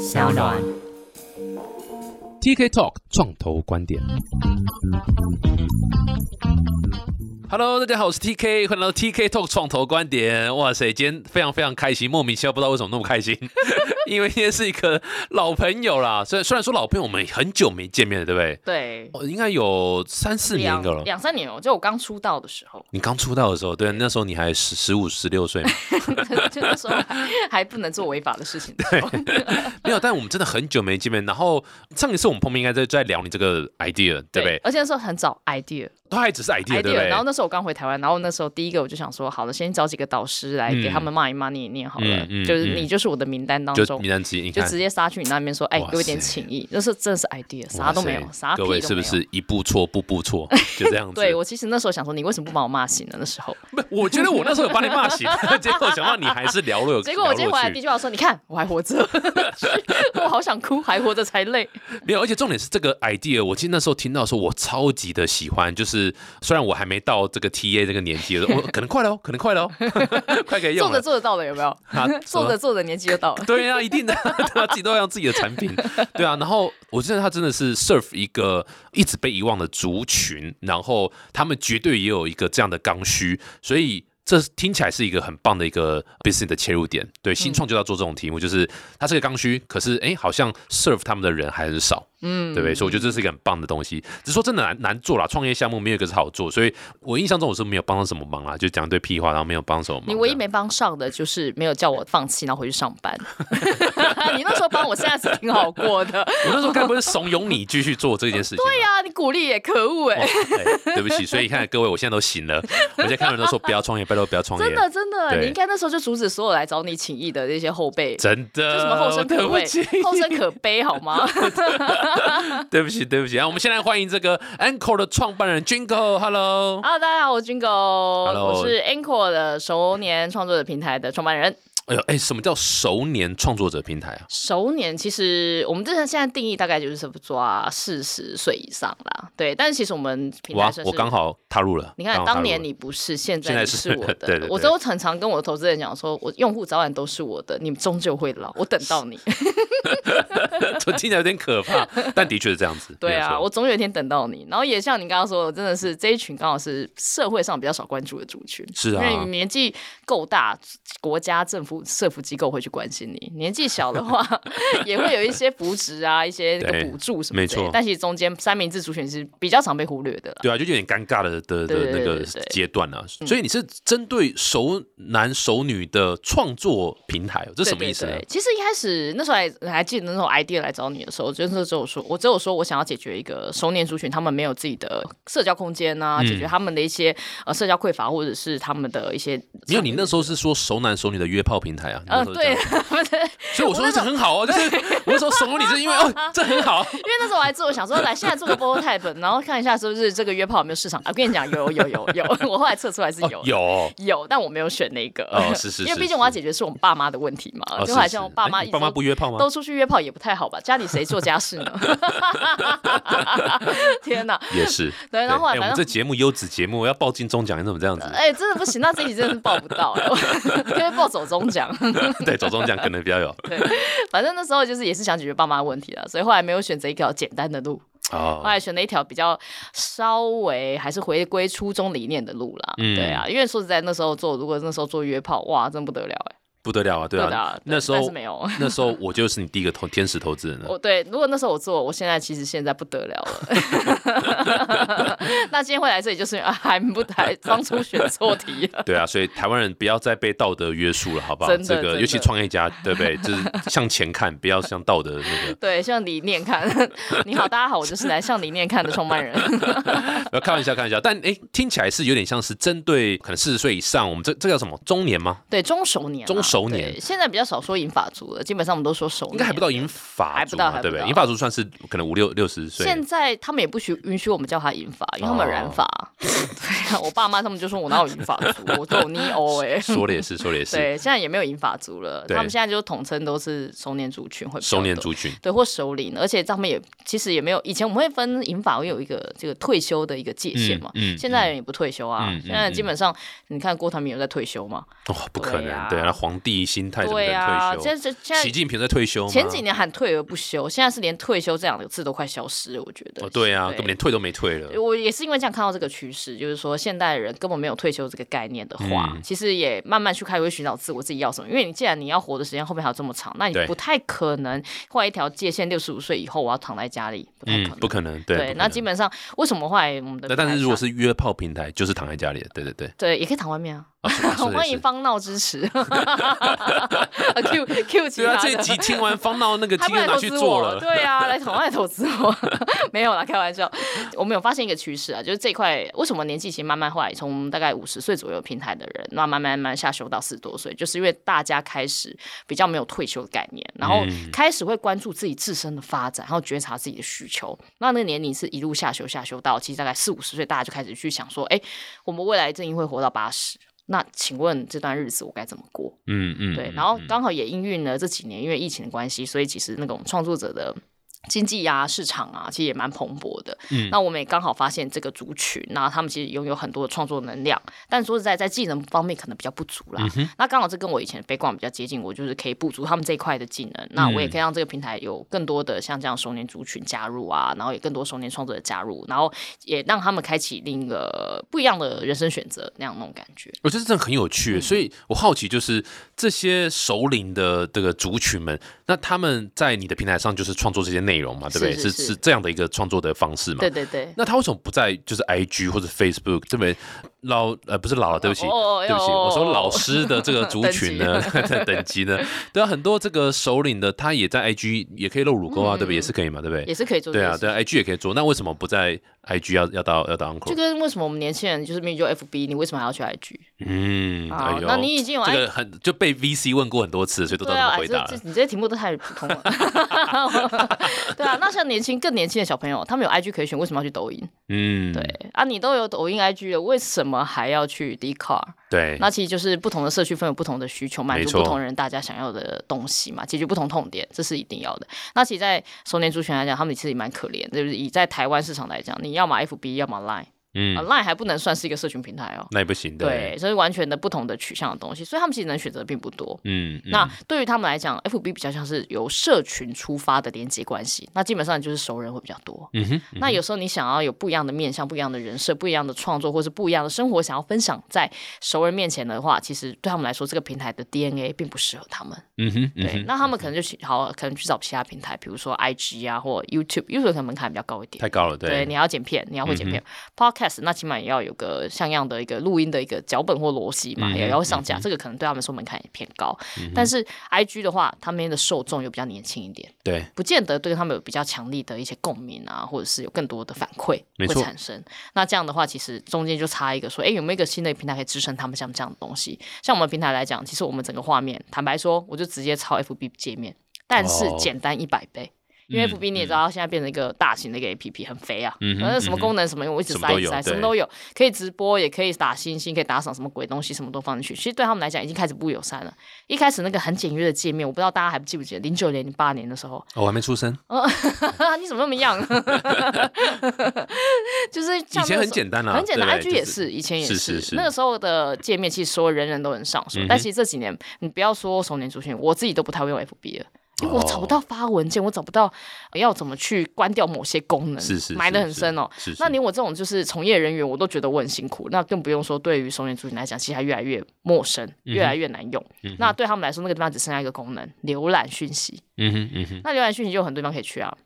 小暖。TK Talk 创投观点。Hello，大家好，我是 TK，欢迎来到 TK Talk 创投观点。哇塞，今天非常非常开心，莫名其妙不知道为什么那么开心，因为今天是一个老朋友啦。虽然虽然说老朋友，我们很久没见面了，对不对？对，哦，应该有三四年了。两三年哦，就我刚出道的时候，你刚出道的时候，对，那时候你还十十五、十六岁嘛，就那时候还还不能做违法的事情的时候。没有。但我们真的很久没见面。然后上一次我们碰面应该在在聊你这个 idea，对不对？而且那时候很早 idea 都还只是 idea，对不对？然后那时候我刚回台湾，然后那时候第一个我就想说，好了，先找几个导师来给他们骂一骂、念一念好了嗯。嗯就是嗯你就是我的名单当就中名。单之一，你就看直接杀去你那边说，哎，哇给我一点塞情谊，那是真的是 idea，啥都没有哇，塞啥屁都没有。各位是不是一步错步步错，就这样子？对我其实那时候想说，你为什么不把我骂醒呢？那时候，不，我觉得我那时候有把你骂醒，结果想到你还是聊了，结果我今天回来第一句话说，你看我还活着，我好想哭，还活着才累。没有，而且重点是这个 idea，我记得那时候听到说，我超级的喜欢，就是虽然我还没到这个 TA 这个年纪，我可能快了哦，可能快了哦，快可以用了。做着做着到了有没有？啊做着做着年纪就到了。对啊，一定的，对啊，自己都要用自己的产品，对啊。然后我觉得他真的是 serve 一个一直被遗忘的族群，然后他们绝对也有一个这样的刚需，所以。这听起来是一个很棒的一个 business 的切入点，对新创就要做这种题目，就是它是个刚需，可是哎，好像 serve 他们的人还很少，嗯，对不对？所以我觉得这是一个很棒的东西，只是说真的难难做啦，创业项目没有一个是好做，所以我印象中我是没有帮到什么忙啊，就讲一堆屁话，然后没有帮什么忙。你唯一没帮上的就是没有叫我放弃，然后回去上班。你那时候帮我，现在是挺好过的。我那时候该不会是怂恿你继续做这件事情吧？对呀、你鼓励也可恶哎、对不起，所以看各位，我现在都醒了。我现在看到人都说不要创业，拜托不要创业，真的真的，你应该那时候就阻止所有来找你请益的那些后辈。真的，就什么后生可畏后生可悲，好吗？对不起，对不起。然后我们先来欢迎这个 Anchor 的创办人 Jingle，Hello。Hello，大家好，我是军狗 Hello 我是 Anchor 的熟年创作者平台的创办人。哎呦，哎，什么叫熟年创作者平台啊？熟年其实我们这现在定义大概就是什么抓四十岁以上啦，对。但是其实我们平台我刚好踏入了。你看，当年你不是，现在你是是我的。对对对我都常常跟我的投资人讲说，我用户早晚都是我的，你们终究会老，我等到你。这听起来有点可怕，但的确是这样子。对啊，我总有一天等到你。然后也像你刚刚说的，真的是这一群刚好是社会上比较少关注的族群。是啊因为你年纪够大，国家、政府、社福机构会去关心你；年纪小的话，也会有一些扶植啊、一些那个补助什么的错但其实中间三明治族群是比较常被忽略的啦。对啊，就有点尴尬的的的那个阶段啊。所以你是针对熟男熟女的创作平台哦，这什么意思呢对对？对其实一开始那时候还还记得那种 idea 来找你的时候，就是只有说，我只有说我想要解决一个熟年族群，他们没有自己的社交空间啊，嗯解决他们的一些呃社交匮乏，或者是他们的一些。没有，你那时候是说熟男熟女的约炮平台啊？呃，对 所以我说这很好哦，就是我那时候怂恿 你，是因为哦，这很好。因为那时候我还做，我想说来现在做个 prototype，然后看一下是不是这个约炮有没有市场。啊我跟你讲，有有有有，我后来测出来是有。哦有有，但我没有选那个，哦是是是因为毕竟我要解决是我们爸妈的问题嘛，哦，就是好像我爸妈爸妈不约炮吗？都出去约炮也不太好吧？家里谁做家事呢？天哪！也是。对，然后后来反正这节目优质节目要报金钟奖，你怎么这样子？哎、真的不行，那这题真的是报不到、哎，因为报走中奖。对，走中奖可能比较有 对，反正那时候就是也是想解决爸妈的问题了，所以后来没有选择一条简单的路，后哦。来选了一条比较稍微还是回归初衷理念的路啦。嗯对啊，因为说实在，那时候做如果那时候做约炮，哇，真不得了哎、不得了啊，对啊，那时候没有。那时候我就是你第一个投天使投资人了。我对，如果那时候我做，我现在其实现在不得了了。那今天会来这里，就是啊还不还 当初选错题了。对啊，所以台湾人不要再被道德约束了，好不好？真的这个尤其创业家，对不对？就是向前看，不要向道德那个。对，向理念看。你好，大家好，我就是来向理念看的创办人。呃，开玩笑，开玩笑。但哎，听起来是有点像是针对可能四十岁以上，我们这这叫什么中年吗？对，中熟年啊，中熟年。现在比较少说银发族了，基本上我们都说熟年，应该还不到银发还不到对不对？银发族算是可能五六六十岁。现在他们也不许允许我们叫他银发，因为他们染发。对啊，我爸妈他们就说我哪有银发族，我都有尼欧哎。说的也是，说的也是，对，现在也没有银发族了，他们现在就统称都是熟年族群会熟年族群。对，或熟龄，而且他们也其实也没有，以前我们会分银发会有一个这个退休的一个界限嘛，嗯嗯现在人也不退休啊，现在基本上你看郭台铭有在退休嘛，哦，不可能，对啊。对帝心态，怎么退休？现在现在习近平在退休？前几年喊退而不休，现在是连退休这两个字都快消失了，我觉得。哦，对啊，根本连退都没退了。我也是因为这样看到这个趋势，就是说现代人根本没有退休这个概念的话，嗯其实也慢慢去开始会寻找自我自己要什么。因为你既然你要活的时间后面还有这么长，那你不太可能画一条界限，六十五岁以后我要躺在家里，不太可嗯能。，不可能，对。对，那基本上为什么后来我们的那但是如果是约炮平台，就是躺在家里的，对对对。对，也可以躺外面啊。欢迎方闹支持，Q Q 其对啊，他。这一集听完方闹那个他不来投资我，做了，对啊，来同来投资我，没有啦，开玩笑。我们有发现一个趋势啊，就是这一块为什么年纪其实慢慢后来从大概五十岁左右平台的人，那慢慢慢慢下修到四十多岁，就是因为大家开始比较没有退休的概念，然后嗯开始会关注自己自身的发展，然后觉察自己的需求。那那个年龄是一路下修下修到其实大概四五十岁，大家就开始去想说，哎，我们未来正因会活到八十。那请问这段日子我该怎么过？嗯嗯，对，嗯然后刚好也应运了这几年因为疫情的关系，所以其实那种创作者的。经济啊，市场啊，其实也蛮蓬勃的。嗯那我们也刚好发现这个族群，那他们其实拥有很多的创作能量，但说实在，在技能方面可能比较不足啦。嗯那刚好这跟我以前的背景比较接近，我就是可以补足他们这一块的技能。那我也嗯可以让这个平台有更多的像这样熟年族群加入啊，然后也更多熟年创作者加入，然后也让他们开启另一个不一样的人生选择那样那种感觉。我觉得真的很有趣，嗯所以我好奇就是这些首领的这个族群们，那他们在你的平台上就是创作这些内容嘛，对不对？是是是是这样的一个创作的方式嘛？对对对。那他为什么不在就是 I G 或者 Facebook 这边老呃不是老了，对不起，哦对不起，哦我说老师的这个族 群呢，等级 呢，对啊，很多这个首领的他也在 I G 也可以露乳沟啊，对不对？也是可以嘛，对不对？嗯也是可以做这对啊，对啊，I G 也可以做，那为什么不在 I G 要要到要到就 Uncle？就跟为什么我们年轻人就是明明就 FB，你为什么还要去 IG？嗯，啊哎呦，那你已经有这个很就被 VC 问过很多次，所以都这怎么回答了。这你这些题目都太普通了。对啊，那像年轻更年轻的小朋友，他们有 IG 可以选，为什么要去抖音？嗯，对啊，你都有抖音 IG 了，为什么还要去 d c a r 对，那其实就是不同的社区分有不同的需求，满足不同人大家想要的东西嘛，解决不同痛点，这是一定要的。那其实，在熟年族群来讲，他们其实也蛮可怜的，就是以在台湾市场来讲，你要么 FB，要么 Line，嗯啊，，Line 还不能算是一个社群平台哦。那也不行的，对，这是完全的不同的取向的东西，所以他们其实能选择的并不多。嗯，嗯那对于他们来讲，FB 比较像是由社群出发的连接关系，那基本上就是熟人会比较多。嗯哼，那有时候你想要有不一样的面向、不一样的人设、不一样的创作，或是不一样的生活，想要分享在熟人面前的话，其实对他们来说，这个平台的 DNA 并不适合他们。嗯哼，嗯对，那他们可能就去好，可能去找其他平台，比如说 IG 啊，或 YouTube，YouTube 可能门槛比较高一点。太高了，对，对，你要剪片，你要会剪片、Podcast，那起码也要有个像样的一个录音的一个脚本或逻辑嘛，嗯也要上架。这个可能对他们说门槛也偏高。但是 IG 的话，他们的受众又比较年轻一点，对，不见得对他们有比较强力的一些共鸣啊，或者是有更多的反馈会产生。那这样的话，其实中间就差一个说，哎，有没有一个新的平台可以支撑他们像这样的东西？像我们平台来讲，其实我们整个画面，坦白说，我就直接抄 FB 界面，但是哦简单一百倍。因为嗯 FB 你也知道，它现在变成一个大型的一个 APP，很肥啊，反正什么功能什么用，我一直塞一直塞，什么都有，可以直播，也可以打星星，可以打赏什么鬼东西，什么都放进去。其实对他们来讲，已经开始不友善了。一开始那个很简约的界面，我不知道大家还记不记得，零九年、零八年的时候，哦我还没出生，你怎么那么样？就是以前很简单啊，很简单，IG 也，是以前也是是是那个时候的界面，其实所有人人都能上手。嗯但其实这几年，你不要说熟年族群，我自己都不太会用 FB 了。因为我找不到发文件，我找不到要怎么去关掉某些功能，是是埋得很深哦。那连我这种就是从业人员，我都觉得我很辛苦，那更不用说对于熟年族群来讲，其实还越来越陌生，嗯越来越难用。那对他们来说，那个地方只剩下一个功能——浏览讯息。嗯哼嗯哼，那浏览讯息就有很多地方可以去啊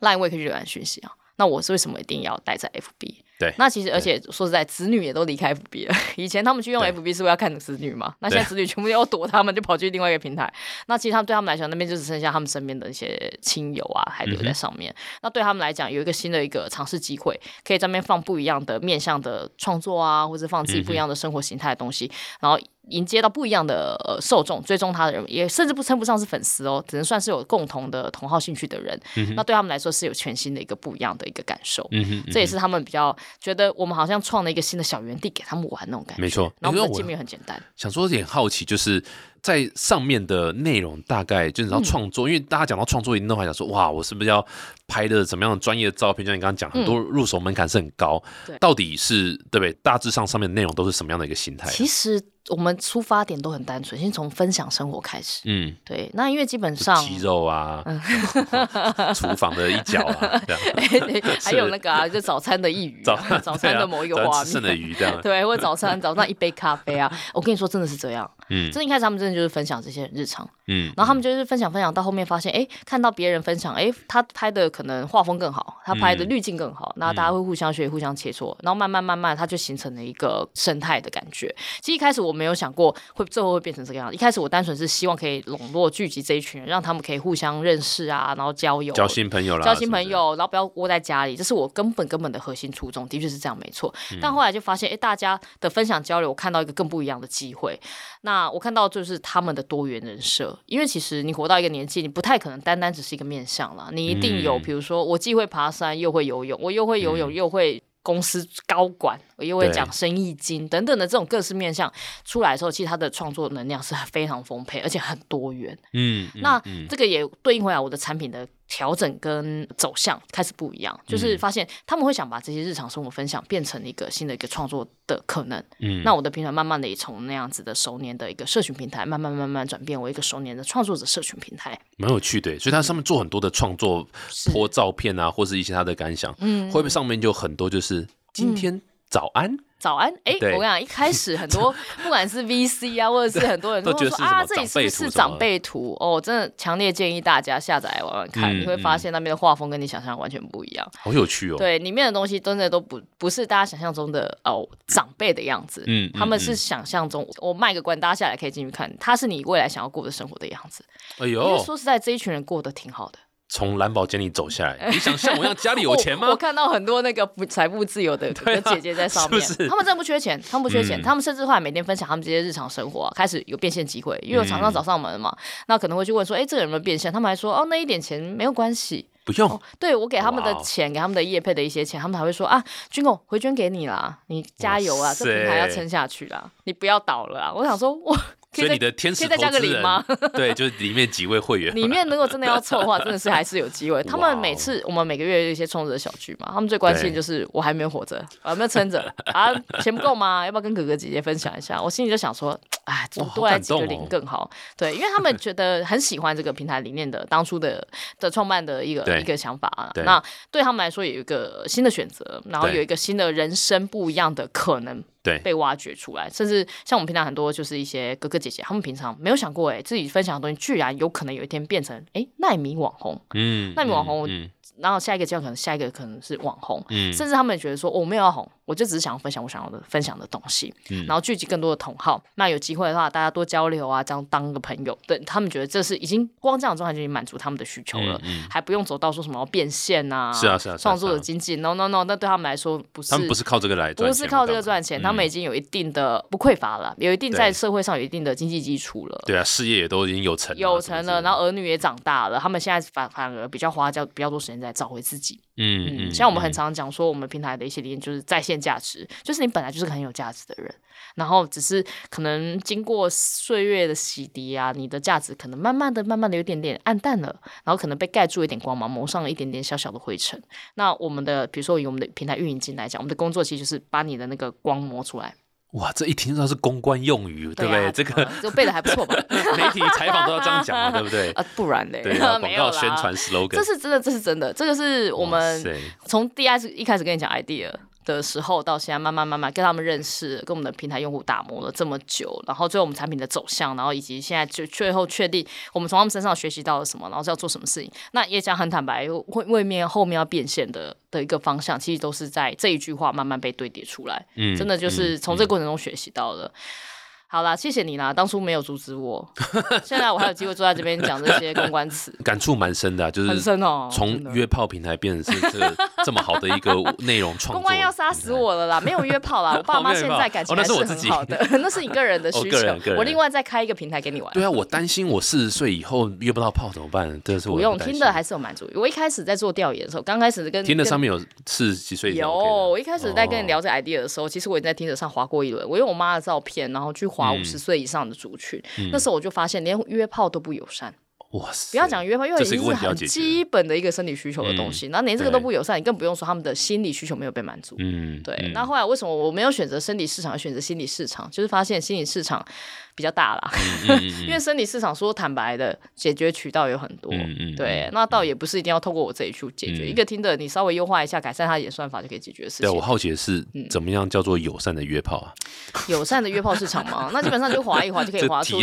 ，Line 我也可以去浏览讯息啊。那我是为什么一定要待在 FB？对那其实而且说实在，子女也都离开 FB 了。以前他们去用 FB 是为了看子女嘛，那现在子女全部要躲他们，就跑去另外一个平台。那其实他们对他们来讲，那边就只剩下他们身边的一些亲友啊，还留在上面。那对他们来讲，有一个新的一个尝试机会，可以在那边放不一样的面向的创作啊，或者放自己不一样的生活形态的东西，然后迎接到不一样的呃受众，追踪他的人，也甚至不称不上是粉丝哦，只能算是有共同的同好兴趣的人。那对他们来说是有全新的一个不一样的一个感受。嗯哼，这也是他们比较觉得我们好像创了一个新的小园地给他们玩那种感觉。没错然后我们的界面很简单，想说有点好奇，就是在上面的内容大概就是要创作，因为大家讲到创作，一定都还想说，哇，我是不是要拍的怎么样的专业的照片？就像你刚刚讲，很多入手门槛是很高，对到底是对不对？大致上上面的内容都是什么样的一个心态啊？其实我们出发点都很单纯，先从分享生活开始。嗯，对，那因为基本上肌肉啊，嗯 厨房的一角啊，这样 还有那个啊，就早餐的一鱼早餐的某一个画早餐吃剩的。鱼这样，对，或者早餐早上一杯咖啡啊，我跟你说真的是这样。嗯真的一开始他们真的就是分享这些日常，嗯，然后他们就是分享分享到后面发现，哎，看到别人分享，哎，他拍的可能画风更好，他拍的嗯滤镜更好，那大家会互相学、互相切磋，然后慢慢慢慢，它就形成了一个生态的感觉。其实一开始我没有想过会最后会变成这个样子，一开始我单纯是希望可以笼络聚集这一群人，让他们可以互相认识啊，然后交友、交新朋友啦，交新朋友，然后不要窝在家里，这是我根本根本的核心初衷，的确是这样，没错。嗯但后来就发现，哎，大家的分享交流，我看到一个更不一样的机会。那我看到就是他们的多元人设，因为其实你活到一个年纪，你不太可能单单只是一个面相啦，你一定有，嗯比如说我既会爬山，又会游泳，我又会游泳，又会。公司高管，我又会讲生意经等等的这种各式面相出来的时候，其实他的创作能量是非常丰沛，而且很多元。嗯，嗯那嗯这个也对应回来我的产品的调整跟走向开始不一样，就是发现他们会想把这些日常生活分享变成一个新的一个创作的可能。嗯那我的平台慢慢的也从那样子的熟年的一个社群平台，慢慢慢慢转变为一个熟年的创作者社群平台。蛮有趣的，所以它上面做很多的创作，泼照片啊，或是一些他的感想，嗯会不会上面就很多就是今天早安，早安，哎、我跟你讲，一开始很多 不管是 VC 啊，或者是很多人都说啊，这里是不是长辈图？哦，真的强烈建议大家下载来玩玩看，嗯你会发现那边的画风跟你想象完全不一样。好有趣哦。对，里面的东西真的都不不是大家想象中的哦长辈的样子，嗯，嗯他们是嗯想象中，我卖个关，大家下来可以进去看，他是你未来想要过的生活的样子。因为哎呦，说实在，这一群人过得挺好的。从蓝宝坚尼走下来，你想像我一样家里有钱 我？我？看到很多那个不财富自由的姐姐在上面，是不是他们真的不缺钱，他们不缺钱，嗯他们甚至后来每天分享他们这些日常生活、啊，开始有变现机会，因为有厂商嗯找上门了嘛，那可能会去问说，哎，这个有没有变现？他们还说，哦，那一点钱没有关系。不用，对我给他们的钱，给他们的业配的一些钱，他们还会说啊，军狗回捐给你啦，你加油啊，哇这平台要塞撑下去啦，你不要倒了啊！我想说，哇，可所以再你的天使可以再加投资人个零吗？对，就是里面几位会员，里面如果真的要凑的话，真的是还是有机会。他们每次我们每个月有一些充值的小聚嘛，他们最关心对就是我还没有活着，我有没有撑着啊？钱不够吗？要不要跟哥哥姐姐分享一下？我心里就想说，哎，多来几个零更好。对，因为他们觉得很喜欢这个平台里面的当初的的创办的一个一个想法啊。那对他们来说有一个新的选择，然后有一个新的人生不一样的可能。对。被挖掘出来，甚至像我们平常很多就是一些哥哥姐姐，他们平常没有想过，哎，自己分享的东西居然有可能有一天变成哎奈米网红，嗯，奈米网红嗯。然后下一个阶段可能下一个可能是网红，嗯。甚至他们觉得说、哦我没有要红，我就只是想要分享我想要的分享的东西，嗯然后聚集更多的同好。那有机会的话，大家多交流啊，这样当个朋友，对他们觉得这是已经光这样的状态就已经满足他们的需求了，嗯嗯还不用走到说什么要变现呐、是啊是啊是啊创作的经济，no no no，那对他们来说不是他们不是靠这个来不是靠这个赚钱，嗯他们已经有一定的不匮乏了，有一定在社会上有一定的经济基础了。对啊，事业也都已经有成了有成了，然后后儿女也长大了，他们现在反反而比较花较比较多时间在找回自己。嗯嗯，像我们很常讲说，我们平台的一些理念就是在线价值，就是你本来就是个很有价值的人，然后只是可能经过岁月的洗涤啊，你的价值可能慢慢的、慢慢的有点点暗淡了，然后可能被盖住一点光芒，蒙上了一点点小小的灰尘。那我们的，比如说以我们的平台运营经来讲，我们的工作其实就是把你的那个光磨出来，哇，这一听到是公关用语，对不对？啊这个就背的还不错吧？媒体采访都要这样讲嘛，对不对？啊，不然嘞，对啊，广告宣传 slogan，这是真的，这是真的，这个是我们从第一开始一开始跟你讲 idea 的时候，到现在慢慢慢慢跟他们认识，跟我们的平台用户打磨了这么久，然后最后我们产品的走向，然后以及现在就最后确定我们从他们身上学习到了什么，然后是要做什么事情。那也讲很坦白，会为面后面要变现的的一个方向，其实都是在这一句话慢慢被堆叠出来，嗯真的就是从这嗯个过程中学习到了。好啦，谢谢你啦，当初没有阻止我，现在我还有机会坐在这边讲这些公关词，感触蛮深的啊，就很是深哦。从约炮平台变成是这个这么好的一个内容创作，公关要杀死！我了啦！没有约炮啦，我爸妈现在感情还是我自己很好的，那是你 个人的需求。人我另外再开一个平台给你玩。对啊，我担心我四十岁以后约不到炮怎么办？这是我不用听的还是有满足。我一开始在做调研的时候，刚开始跟跟听的上面有四十几岁有我一开始在跟你哦聊这 idea 的时候，其实我已经在听着上划过一轮。我用我妈的照片，然后去华嗯五十岁以上的族群。那时候我就发现，连约炮都不友善。哇塞！不要讲约炮，因为已经是很基本的一个生理需求的东西，然后连这个都不友善，你更不用说他们的心理需求没有被满足。嗯，对，嗯那后来为什么我没有选择生理市场，而选择心理市场？就是发现心理市场比较大啦，因为生理市场说坦白的解决渠道有很多。对，那倒也不是一定要透过我这里去解决，嗯一个听的你稍微优化一下，改善它的演算法就可以解决的事对，我。好奇的是嗯怎么样叫做友善的约炮啊？友善的约炮市场嘛，那基本上就划一划就可以划出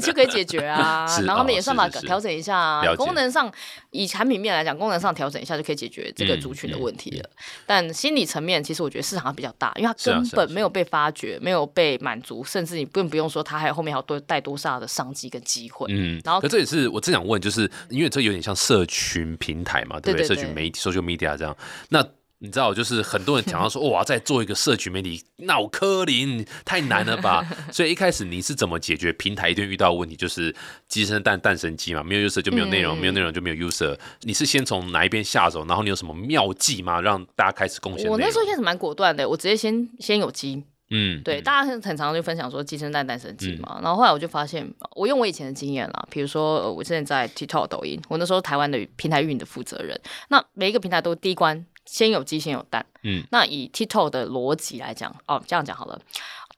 就可以解决啊。然后哦呢，演算法调整一下功能上以产品面来讲，功能上调整一下就可以解决这个嗯族群的问题了。但心理层面，其实我觉得市场还比较大，因为它根本没有被发掘，没有被满足，甚至你更不用说它还有后面还有多带多少的商机跟机会。嗯，然后可这也是我正想问，就是因为这有点像社群平台嘛，对不对？社群媒体 social media 这样，那。你知道，就是很多人讲到说，哦我要再做一个社群媒体，脑科林太难了吧？所以一开始你是怎么解决平台一定遇到的问题，就是鸡生蛋，蛋生鸡嘛，没有 user 就没有内容，嗯没有内容就没有 user。你是先从哪一边下手，然后你有什么妙计吗？让大家开始贡献？我那时候一开始蛮果断的，我直接先先有鸡，嗯，对，嗯大家很很常就分享说鸡生蛋，蛋生鸡嘛。然后后来我就发现，我用我以前的经验啦，比如说呃我之前在 TikTok、抖音，我那时候台湾的平台运营的负责人，那每一个平台都第一关先有鸡，先有蛋。嗯，那以 TikTok 的逻辑来讲，哦，这样讲好了。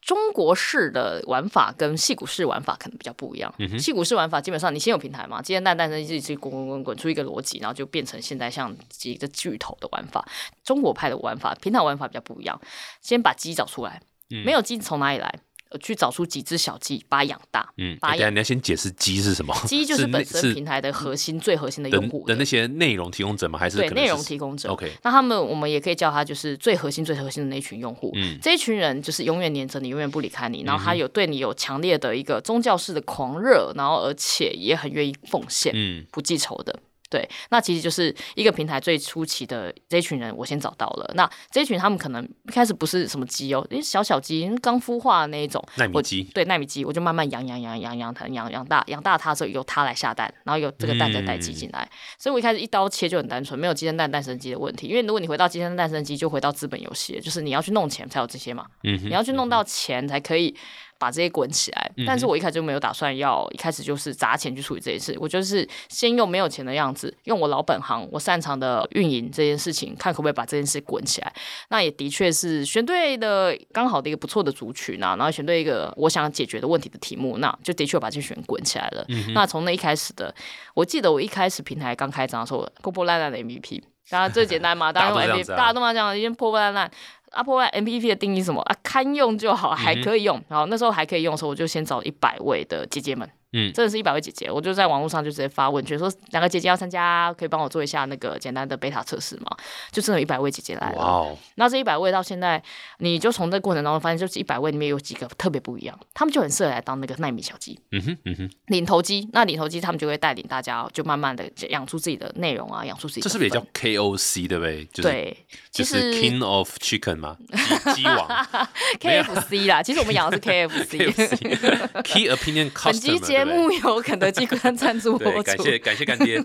中国式的玩法跟戏骨式玩法可能比较不一样。嗯戏骨式玩法基本上你先有平台嘛，鸡生蛋蛋生鸡，自己滚滚滚滚出一个逻辑，然后就变成现在像几个巨头的玩法。中国派的玩法，平台玩法比较不一样，先把鸡找出来，嗯没有鸡从哪里来？呃去找出几只小鸡，把它养大。嗯，把哎等下你要先解释鸡是什么？鸡就是本身平台的核心、最核心的的用户的那些内容提供者吗？还是是对内容提供者。OK，那他们我们也可以叫他就是最核心、最核心的那群用户。嗯这一群人就是永远黏着你，永远不离开你，然后他有对你有强烈的一个宗教式的狂热，然后而且也很愿意奉献，嗯不记仇的。对，那其实就是一个平台最初期的这一群人，我先找到了。那这一群他们可能一开始不是什么鸡哦，因为小小鸡刚孵化的那一种，我纳米鸡，对纳米鸡，我就慢慢养养养养养它，养养大养大它之后，由它来下蛋，然后由这个蛋再带鸡进来。所以我一开始一刀切就很单纯，没有鸡生蛋蛋生鸡的问题。因为如果你回到鸡生蛋生鸡，就回到资本游戏，就是你要去弄钱才有这些嘛，嗯，你要去弄到钱才可以。把这些滚起来，但是我一开始就没有打算要一开始就是砸钱去处理这件事，我就是先用没有钱的样子，用我老本行，我擅长的运营这件事情，看可不可以把这件事滚起来。那也的确是选对的刚好的一个不错的族群啊，然后选对一个我想解决的问题的题目，那就的确把这群人滚起来了。那从那一开始的，我记得我一开始平台刚开张的时候，破破烂烂的 MVP，当然最简单嘛，大家都这样 MVP，、子啊大家都嘛这样，已经破破烂烂。啊，破烂 MVP 的定义是什么啊？堪用就好，还可以用。然后那时候还可以用的时候，我就先找一百位的姐姐们，嗯真的是一百位姐姐，我就在网络上就直接发问卷，说两个姐姐要参加，可以帮我做一下那个简单的贝塔测试吗？就真的有一百位姐姐来了。哇哦，那这一百位到现在，你就从这过程当中发现，就是一百位里面有几个特别不一样，他们就很适合来当那个奈米小鸡、嗯哼嗯哼，领头鸡。那领头鸡他们就会带领大家，就慢慢的养出自己的内容啊，养出自己的这是不是也叫 KOC 对不对？就是对？其就实是 King of Chicken 吗，鸡鸡王 KFC 啦，其实我们养的是 KFC。KFC Key Opinion Customer 期节目由肯德基官赞助对播感。谢感谢干爹。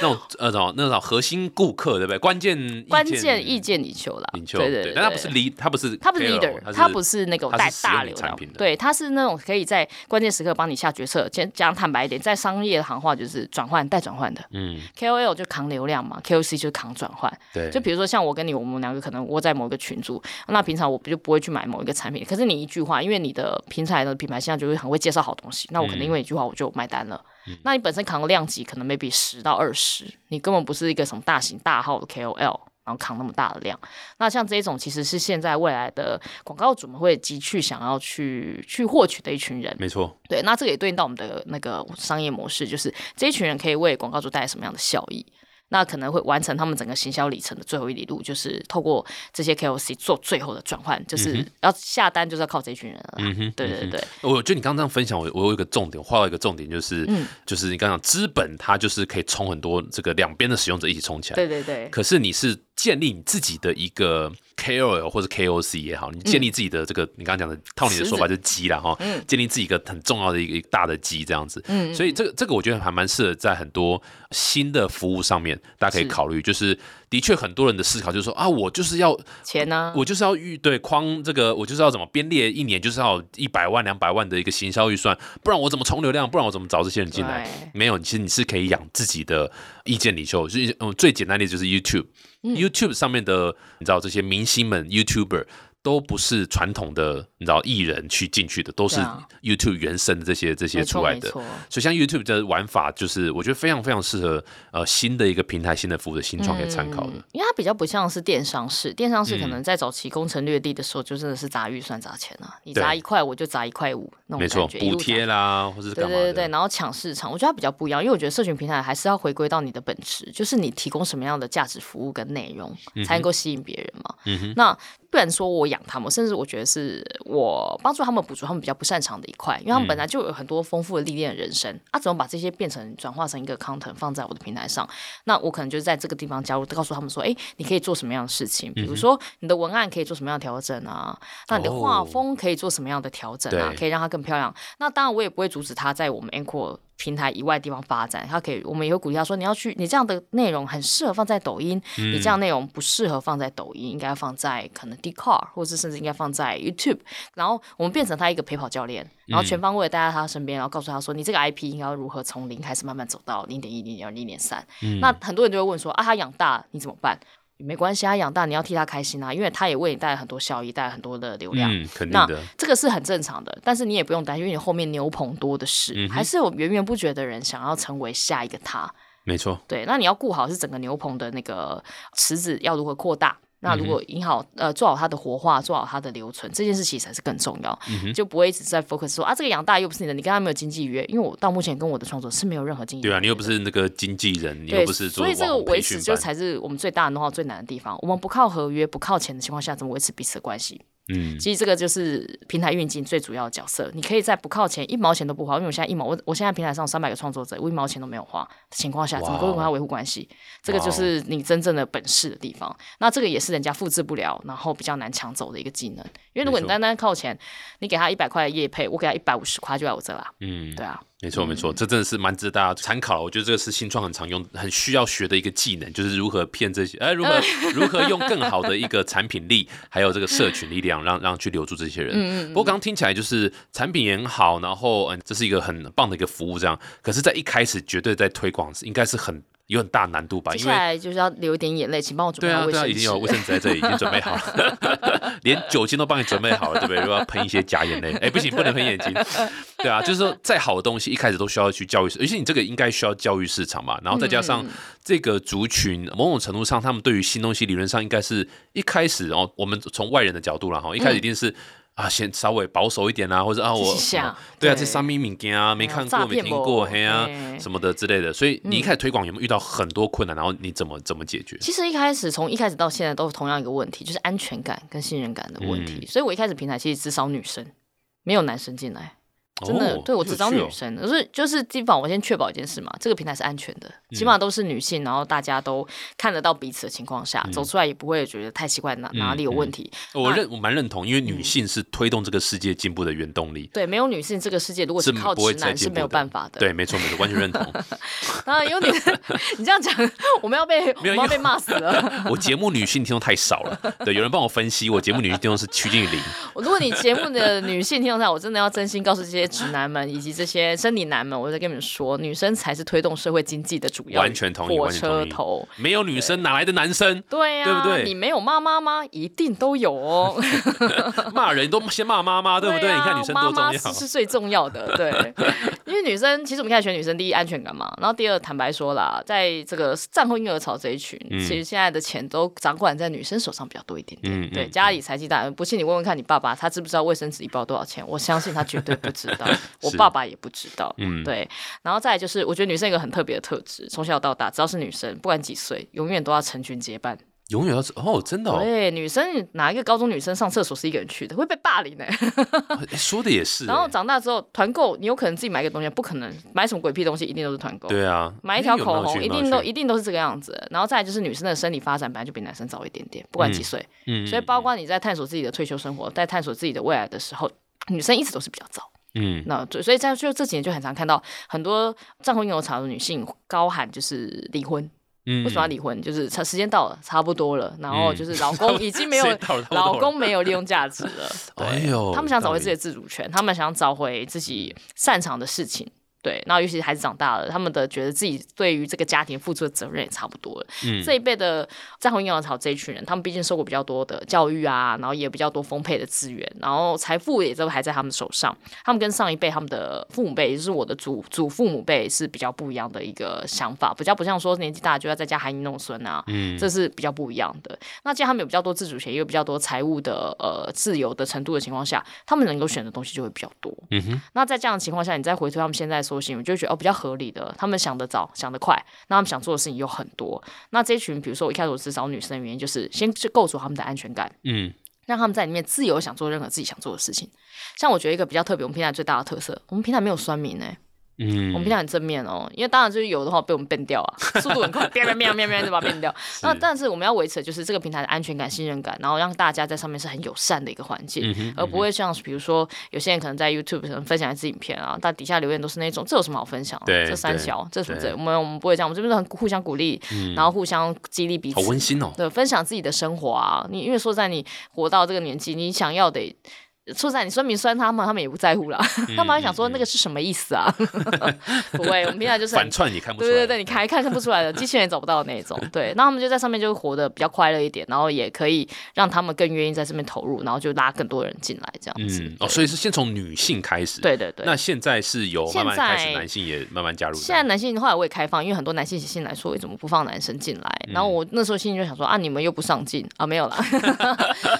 那种呃，那种那种核心顾客对不对？关键关键意见领袖啦，领袖对对对，但他不是 lead，他不是他不是 leader，他他不是那种带大流量对，他是那种可以在关键时刻帮你下决策。讲讲坦白一点，在商业行话就是转换带转换的嗯，，KOL 就扛流量嘛，KOC 就是扛转换。对，就比如说像我跟你，我们两个可能窝在某一个群组，那平常我不就不会去买某一个产品，可是你一句话，因为你的平台的品牌现在就会很会介绍好东西，那我可能因为一句话我就买单了。那你本身扛的量级可能 maybe 十到二十，你根本不是一个什么大型大号的 KOL。然后扛那么大的量，那像这种其实是现在未来的广告主们会急去想要去去获取的一群人，没错，对，那这个也对应到我们的那个商业模式，就是这一群人可以为广告主带来什么样的效益？那可能会完成他们整个行销里程的最后一里路，就是透过这些 KOC 做最后的转换，就是要下单就是要靠这群人了。嗯哼，对对对，我觉得你刚刚这样分享，我我有一个重点，画到一个重点，就是、嗯就是你刚刚讲资本，它就是可以冲很多这个两边的使用者一起冲起来。对对对，可是你是建立你自己的一个 KOL 或者 KOC 也好，你建立自己的这个，你刚刚讲的套你的说法就是基了哈，建立自己一个很重要的一个一个大的基这样子。嗯，所以这个这个我觉得还蛮适合在很多新的服务上面，大家可以考虑。就是的确很多人的思考就是说啊，我就是要钱呢，我就是要预对框这个，我就是要怎么编列一年就是要一百万两百万的一个行销预算，不然我怎么充流量，不然我怎么找这些人进来？没有，其实你是可以养自己的意见领袖，就是嗯最简单的就是 YouTube，YouTube 上面的你知道这些明星们 YouTuber。都不是传统的，你知道艺人去进去的，都是 YouTube 原生的这些这些出来的。所以像 YouTube 的玩法，就是我觉得非常非常适合呃新的一个平台、新的服务的新创业参考的。因为它比较不像是电商式，电商式可能在早期攻城略地的时候，就真的是砸预算砸钱啊，你砸一块我就砸一块五那种感觉，补贴啦，或者是对对对对，然后抢市场，我觉得它比较不一样，因为我觉得社群平台还是要回归到你的本质，就是你提供什么样的价值服务跟内容，才能够吸引别人嘛。嗯哼，那。不然说我养他们，甚至我觉得是我帮助他们补足他们比较不擅长的一块，因为他们本来就有很多丰富的历练人生啊，怎么把这些变成转化成一个 content 放在我的平台上？那我可能就是在这个地方加入，告诉他们说，哎，你可以做什么样的事情？比如说你的文案可以做什么样的调整啊？那你的画风可以做什么样的调整啊？可以让它更漂亮。那当然我也不会阻止他在我们 Anchor。平台以外地方发展，他可以，我们也会鼓励他说，你要去，你这样的内容很适合放在抖音，你这样内容不适合放在抖音，应该放在可能 d c a r 或者甚至应该放在 YouTube。然后我们变成他一个陪跑教练，然后全方位带在他身边，然后告诉他说，你这个 IP 应该要如何从零开始慢慢走到零点一、零点二、零点三。那很多人就会问说，啊，他养大你怎么办？没关系，啊养大你要替他开心啊，因为他也为你带来很多效益，带来很多的流量。嗯，肯定的，这个是很正常的。但是你也不用担心，因为你后面牛棚多的是，还是有源源不绝的人想要成为下一个他。没错，对，那你要顾好是整个牛棚的那个池子要如何扩大。那如果引好呃做好它的活化，做好它的留存，这件事其实才是更重要，就不会一直在 focus 说啊这个养大又不是你的，你跟他没有经济约，因为我到目前跟我的创作是没有任何经济。对啊，你又不是那个经纪人，你又不是做所以这个维持就才是我们最大的、弄到最难的地方。我们不靠合约、不靠钱的情况下，怎么维持彼此的关系？嗯，其实这个就是平台运营最主要的角色。你可以在不靠钱、一毛钱都不花，因为我现在一毛，我我现在平台上三百个创作者，我一毛钱都没有花的情况下，怎么跟他维护关系？这个就是你真正的本事的地方。那这个也是人家复制不了，然后比较难抢走的一个技能。因为如果你单单靠钱，你给他一百块的业配，我给他一百五十块就在我这啦。嗯，对啊。没错，没错，这真的是蛮值得大家参考。我觉得这个是新创很常用、很需要学的一个技能，就是如何骗这些，哎，如何 如何用更好的一个产品力，还有这个社群力量，让让去留住这些人。嗯嗯。不过刚刚听起来就是产品也很好，然后嗯，这是一个很棒的一个服务，这样。可是，在一开始绝对在推广应该是很。有很大难度吧？接下来就是要流一点眼泪，请帮我准备。对啊，对啊，已经有卫生纸在这里，已经准备好了，连酒精都帮你准备好了，对不对？如果要喷一些假眼泪，哎，不行，不能喷眼睛。对啊，就是说，再好的东西一开始都需要去教育，而且你这个应该需要教育市场嘛。然后再加上这个族群，某种程度上，他们对于新东西理论上应该是一开始哦，我们从外人的角度了哈，一开始一定是。啊，先稍微保守一点啊，或者啊，我对啊，这三米敏感啊，没看过、没听过，嘿啊，什么的之类的。所以你一开始推广有没有遇到很多困难？然后你怎么怎么解决？其实一开始从一开始到现在都是同样一个问题，就是安全感跟信任感的问题。所以我一开始平台其实只少女生，没有男生进来。真的，对我只招女生，可是就是基本上我先确保一件事嘛，这个平台是安全的，起码都是女性，然后大家都看得到彼此的情况下，走出来也不会觉得太奇怪，哪哪里有问题。我认我蛮认同，因为女性是推动这个世界进步的原动力。对，没有女性，这个世界如果是靠直男是没有办法的。对，没错没错，完全认同。啊，有女，你这样讲，我们要被 我们要被骂死了。我节目女性听众太少了，对，有人帮我分析，我节目女性听众是趋近于零。如果你节目的女性听众在，我真的要真心告诉这些直男们以及。这些生理男们，我在跟你们说，女生才是推动社会经济的主要完全同意火车头。没有女生哪来的男生？对呀，对不对？你没有妈妈吗？一定都有哦。骂人都先骂妈妈，对不对？你看女生多重要，是最重要的。对，因为女生其实我们开始选女生，第一安全感嘛，然后第二坦白说啦，在这个战后婴儿潮这一群，其实现在的钱都掌管在女生手上比较多一点点。对，家里财气大，不信你问问看你爸爸，他知不知道卫生纸一包多少钱？我相信他绝对不知道。我爸。爸也不知道，嗯，对，然后再来就是，我觉得女生一个很特别的特质，从小到大，只要是女生，不管几岁，永远都要成群结伴。永远要是哦，真的哦，对，女生哪一个高中女生上厕所是一个人去的，会被霸凌呢、诶说的也是欸。然后长大之后，团购你有可能自己买一个东西，不可能买什么鬼屁东西，一定都是团购。对啊，买一条口红，一定都一定都是这个样子。然后再来就是女生的生理发展本来就比男生早一点点，不管几岁。嗯，所以包括你在探索自己的退休生活，在探索自己的未来的时候，女生一直都是比较早。嗯。那对，所以在就这几年就很常看到很多战后婴儿潮的女性高喊就是离婚，嗯。为什么要离婚？就是差时间到了，差不多了，然后就是老公已经没有 老公没有利用价值了，对，哎呦他们想找回自己的自主权，他们想找回自己擅长的事情。对，然后尤其是孩子长大了，他们的觉得自己对于这个家庭付出的责任也差不多了。嗯这一辈的战后婴儿潮这一群人，他们毕竟受过比较多的教育啊，然后也比较多丰沛的资源，然后财富也都还在他们手上。他们跟上一辈他们的父母辈，也就是我的祖祖父母辈是比较不一样的一个想法，比较不像说年纪大就要在家含饴弄孙啊，嗯这是比较不一样的。那既然他们有比较多自主权，也有比较多财务的呃自由的程度的情况下，他们能够选的东西就会比较多。嗯哼，那在这样的情况下，你再回推他们现在的所行为，就会觉得哦比较合理的，他们想得早，想得快，那他们想做的事情有很多。那这一群，比如说我一开始我只找女生的原因，就是先去构筑他们的安全感。嗯让他们在里面自由想做任何自己想做的事情。像我觉得一个比较特别，我们平台最大的特色，我们平台没有酸民呢、嗯，我们平台很正面哦，因为当然就是有的话被我们变掉啊，速度很快，变变变变变就把它变掉。那但是我们要维持的就是这个平台的安全感、信任感，然后让大家在上面是很友善的一个环境，而不会像比如说有些人可能在 YouTube 可能分享一支影片啊，但底下留言都是那种这有什么好分享啊？对这三对小，这什么这我们我们不会这样，我们这边都很互相鼓励，然后互相激励彼此好。温馨哦。对，分享自己的生活啊。你因为说在你活到这个年纪，你想要的。说实在，你酸民酸他们，他们也不在乎啦。他们还想说那个是什么意思啊？不会，我们平常就是反串也看不出来。对对对，你看一看看不出来的，机器人也找不到的那种。对，那他们就在上面就活得比较快乐一点，然后也可以让他们更愿意在这边投入，然后就拉更多人进来这样子。嗯哦，所以是先从女性开始。。对对对。那现在是有慢慢现在开始，男性也慢慢加入。现在男性后来我也开放，因为很多男性写信来说，为什么不放男生进来？嗯然后我那时候心里就想说啊，你们又不上进啊，没有啦。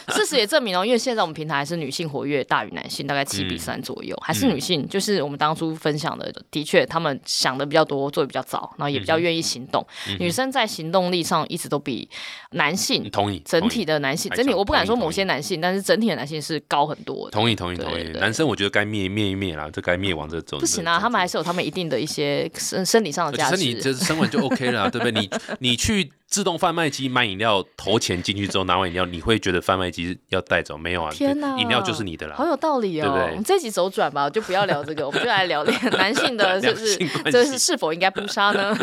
事实也证明哦，因为现在我们平台还是女性活跃大于男性，大概七嗯比三左右，还是女性。就是我们当初分享的，的确他们想的比较多，做的比较早，然后也比嗯较愿意行动。女生在行动力上一直都比男性同意整体的男性，整体我不敢说某些男性，但是整体的男性是高很多的。同意同意同意。男生我觉得该灭灭一灭啦，这该灭亡这种不行啊，他们还是有他们一定的一些生生理上的价值生理值。这生完就 OK 了啊，对不对？你你去自动贩卖机买饮料，投钱进去之后拿完饮料，你会觉得贩卖机要带走没有啊？天哪，饮料就是你的啦好。有道理哦。对不对我们这一集走转吧，我就不要聊这个，我们就来聊聊 男性的，就两是这是是否应该不杀呢？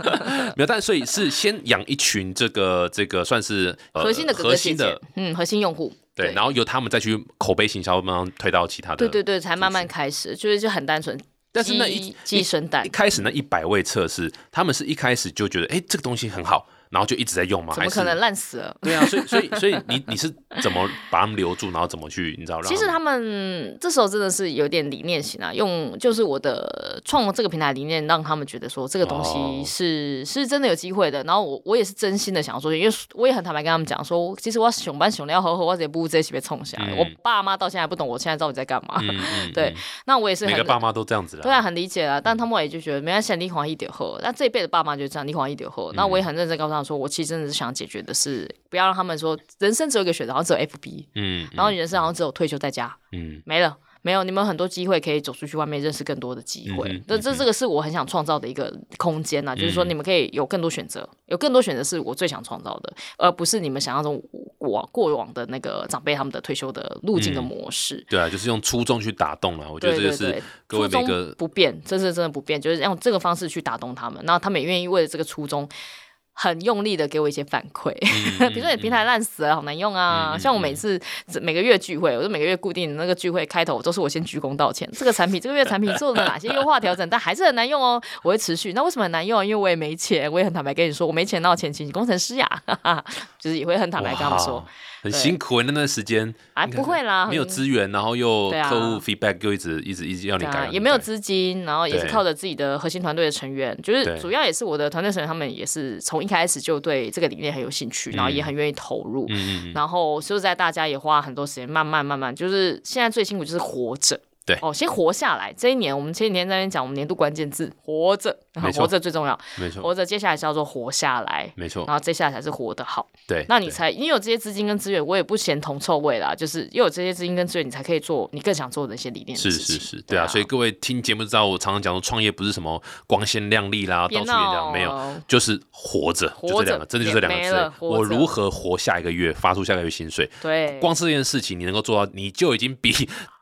没有，但所以是先养一群这个这个算是、呃核心的哥哥姐姐核心的，嗯，核心用户。对，然后由他们再去口碑行销，慢慢推到其他的。对对对，才慢慢开始，就是就很单纯。但是那一鸡鸡生蛋一，开始那一百位测试，他们是一开始就觉得，哎，这个东西很好，然后就一直在用吗？怎么可能烂死了？对啊，所以所以 所以你你是怎么把他们留住，然后怎么去你知道让？其实他们这时候真的是有点理念型啊，用就是我的创这个平台理念，让他们觉得说这个东哦西是、是真的有机会的。然后我我也是真心的想说，因为我也很坦白跟他们讲说，其实我熊班熊的要呵呵，我直接不这些被冲下来。嗯我爸妈到现在还不懂我现在到底在干嘛。嗯 嗯对嗯那我也是很每个爸妈都这样子啦。对啊，很理解啊，但他们也就觉得没关系，你黄一点喝，那这一辈的爸妈就这样，你黄一点喝。那我也很认真告诉他们说，我其实真的是想解决的是，不要让他们说人生只有一个选择，好像只有 FB，嗯，然后你人生好像只有退休在家，嗯没了。没有，你们有很多机会可以走出去外面认识更多的机会嗯。这、这这个是我很想创造的一个空间呐、就是说你们可以有更多选择，有更多选择是我最想创造的，而不是你们想象中我过往的那个长辈他们的退休的路径的模式。对啊，就是用初衷去打动了。我觉得这个是初衷每个不变，真是真的不变，就是用这个方式去打动他们，然后他们也愿意为了这个初衷。很用力的给我一些反馈，嗯 比如说你平台烂死了，好难用啊。像我每次每个月聚会，我就每个月固定的那个聚会开头都是我先鞠躬道歉，这个产品这个月产品做了哪些优化调整，但还是很难用哦，我会持续。那为什么很难用？因为我也没钱，我也很坦白跟你说，我没钱，那我钱请工程师呀，哈哈就是也会很坦白跟他们说哇，很辛苦欸那段时间，啊，不会啦，没有资源，然后又客户 feedback 又一直一直一直要你改，也没有资金，然后也是靠着自己的核心团队的成员，就是主要也是我的团队成员，他们也是从一开始就对这个理念很有兴趣，然后也很愿意投入。嗯嗯嗯，然后说实在，大家也花很多时间，慢慢慢慢，就是现在最辛苦就是活着。对哦，先活下来。这一年，我们前几天在那边讲，我们年度关键字活着，活着最重要，没错，活着接下来叫做活下来。没错，然后接下来才是活得好，对，那你才你有这些资金跟资源，我也不嫌铜臭味啦，就是又有这些资金跟资源，你才可以做你更想做的一些理念是。是是，对啊，所以各位听节目知道，我常常讲说创业不是什么光鲜亮丽啦，到别处演讲没有，就是活着，就这两个，真的就这两个字。我如何活下一个月，发出下个月薪水？对，光是这件事情，你能够做到，你就已经比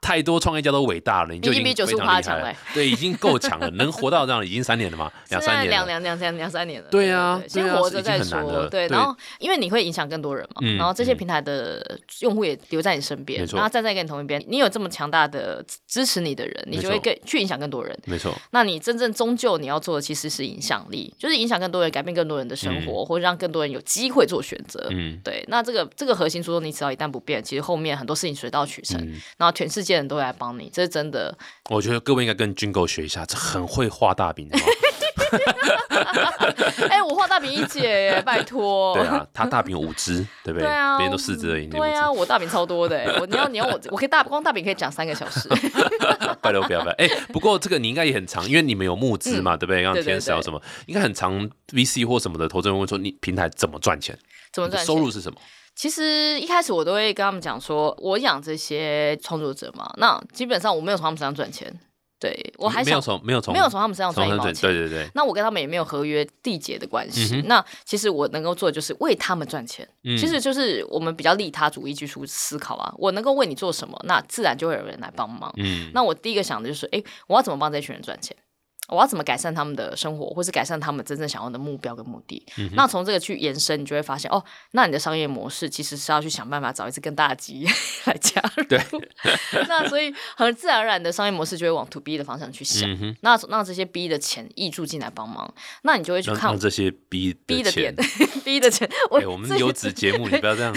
太多创业家都伟大了，你就已已经比95%经非常厉害。了 对，已经够强了，能活到这样已经三年了嘛，两三年了。两两两三两三年了。对啊先活着再说。对，然后因为你会影响更多人嘛，嗯然后这些嗯平台的用户也留在你身边然后站在跟你同一边，你有这么强大的支持你的人，你就会更去影响更多人。没错，那你真正终究你要做的其实是影响力，就是影响更多人，改变更多人的生活，或者让更多人有机会做选择。嗯对，那这个这个核心初衷，你只要一旦不变，其实后面很多事情水到渠成，嗯，然后全世界人都会来帮你，这是真的。我觉得各位应该跟军狗学一下，这很会画大饼。哎、我画大饼一姐耶，拜托。对啊，他大饼五只，对不对？对啊，别人都四只而已，你对啊，我大饼超多的哎，我你要你要我我可以大光大饼可以讲三个小时。拜托不要不要。哎，不过这个你应该也很长，因为你们有募资嘛，对不对？像嗯对对对天使啊什么，应该很长。VC 或什么的投资人问说，你平台怎么赚钱？怎么赚？收入是什么？其实一开始我都会跟他们讲说，我养这些创作者嘛，那基本上我没有从他们身上赚钱，对我还想没有从没有从没有从他们身上赚一毛钱。对对对，那我跟他们也没有合约缔结的关系。嗯那其实我能够做的就是为他们赚钱。嗯其实就是我们比较利他主义去思思考啊，我能够为你做什么，那自然就会有人来帮忙。嗯那我第一个想的就是，哎，我要怎么帮这群人赚钱？我要怎么改善他们的生活，或是改善他们真正想要的目标跟目的？嗯那从这个去延伸，你就会发现，哦，那你的商业模式其实是要去想办法找一只更大的鸡 来加入。对，那所以很自然而然的商业模式就会往 to B 的方向去想。嗯，那让这些 B 的钱溢注进来帮忙，那你就会去看这些 B B 的钱点。B 的钱。我们自己优质节目，你不要这样。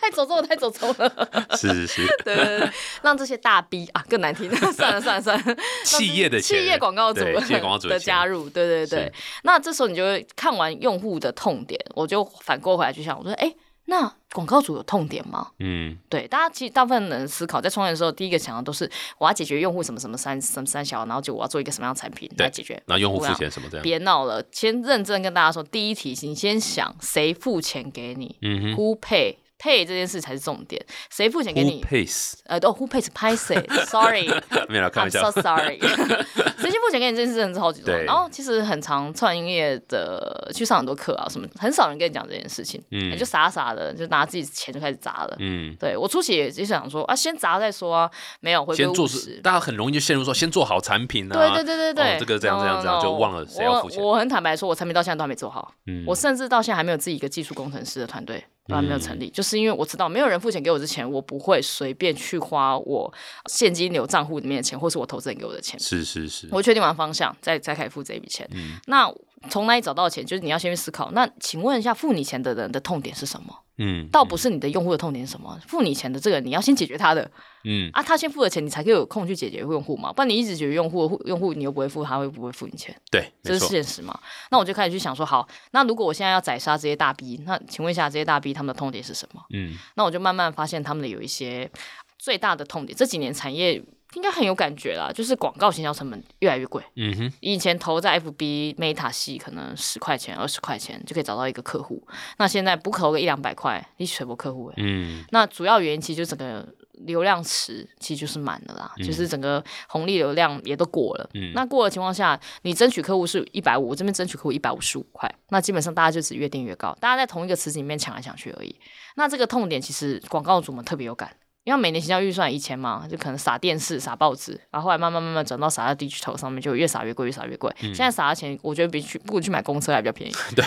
太走走了，太走走了。是是是，对对对，让这些大 B 啊更难听，算了算了算了，企业的企业广告主的钱的加入，对对对。那这时候你就会看完用户的痛点，我就反过回来去想，我说，哎，那广告主有痛点吗？嗯对，大家其实大部分人思考，在创业的时候，第一个想的都是我要解决用户什么什么三什么三小，然后就我要做一个什么样的产品对来解决。那用户付钱什么这样？别闹了，先认真跟大家说，第一题，你先想谁付钱给你、嗯哼 pay pay 这件事才是重点，谁付钱给，Who 你？pays？呃，哦，Who pays 拍谁？Sorry，没有啦，开 I'm 玩笑 so。sorry，谁先付钱给你这件事真的是超级重要。然后其实很常创业的去上很多课啊，什么很少人跟你讲这件事情，嗯你就傻傻的就拿自己钱就开始砸了。嗯，对我初期也就想说啊，先砸再说啊，没有回归先做事，务实。大家很容易就陷入说先做好产品啊。对对对对对，哦这个这样这样这样就忘了谁要付钱我我很坦白说，我产品到现在都还没做好，嗯我甚至到现在还没有自己一个技术工程师的团队。都还没有成立，就是因为我知道没有人付钱给我之前，我不会随便去花我现金流账户里面的钱，或是我投资人给我的钱。是是是，我确定完方向，再再开始付这一笔钱。嗯那从哪里找到钱？就是你要先去思考。那请问一下，付你钱的人的痛点是什么？嗯倒不是你的用户的痛点是什么，付你钱的这个人你要先解决他的嗯啊，他先付了钱，你才可以有空去解决用户嘛。不然你一直解决用户，用户你又不会付，他会不会付你钱？对，这是，现实嘛？那我就开始去想说，好，那如果我现在要宰杀这些大 B，那请问一下，这些大 B 他们的痛点是什么？嗯那我就慢慢发现他们的有一些最大的痛点。这几年产业应该很有感觉啦，就是广告行销成本越来越贵。嗯哼，以前投在 FB Meta 系可能十块钱、二十块钱就可以找到一个客户，那现在不投个一两百块，你全部客户哎、嗯那主要原因其实就整个流量池其实就是满了啦，就是整个红利流量也都过了。嗯那过的情况下，你争取客户是一百五，我这边争取客户一百五十五块，那基本上大家就只越定越高，大家在同一个池子里面抢来抢去而已。那这个痛点其实广告主们特别有感。因为每年行销预算一千嘛，就可能撒电视、撒报纸，然后后来慢慢慢慢转到撒在 digital 上面，就越撒越贵，越撒越贵。嗯现在撒的钱，我觉得比去不如去买公车还比较便宜。对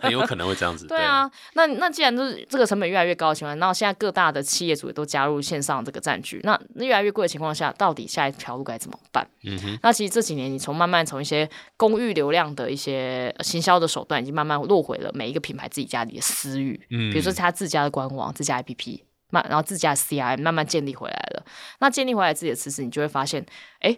很有可能会这样子。对啊，那那既然就是这个成本越来越高的情况下，那现在各大的企业主也都加入线上这个占据，那那越来越贵的情况下，到底下一条路该怎么办？嗯哼，那其实这几年，你从慢慢从一些公域流量的一些呃行销的手段，已经慢慢落回了每一个品牌自己家里的私域，嗯比如说他自家的官网、自家 APP，慢然后自家的 CRM 慢慢建立回来了。那建立回来自己的池子，你就会发现，哎，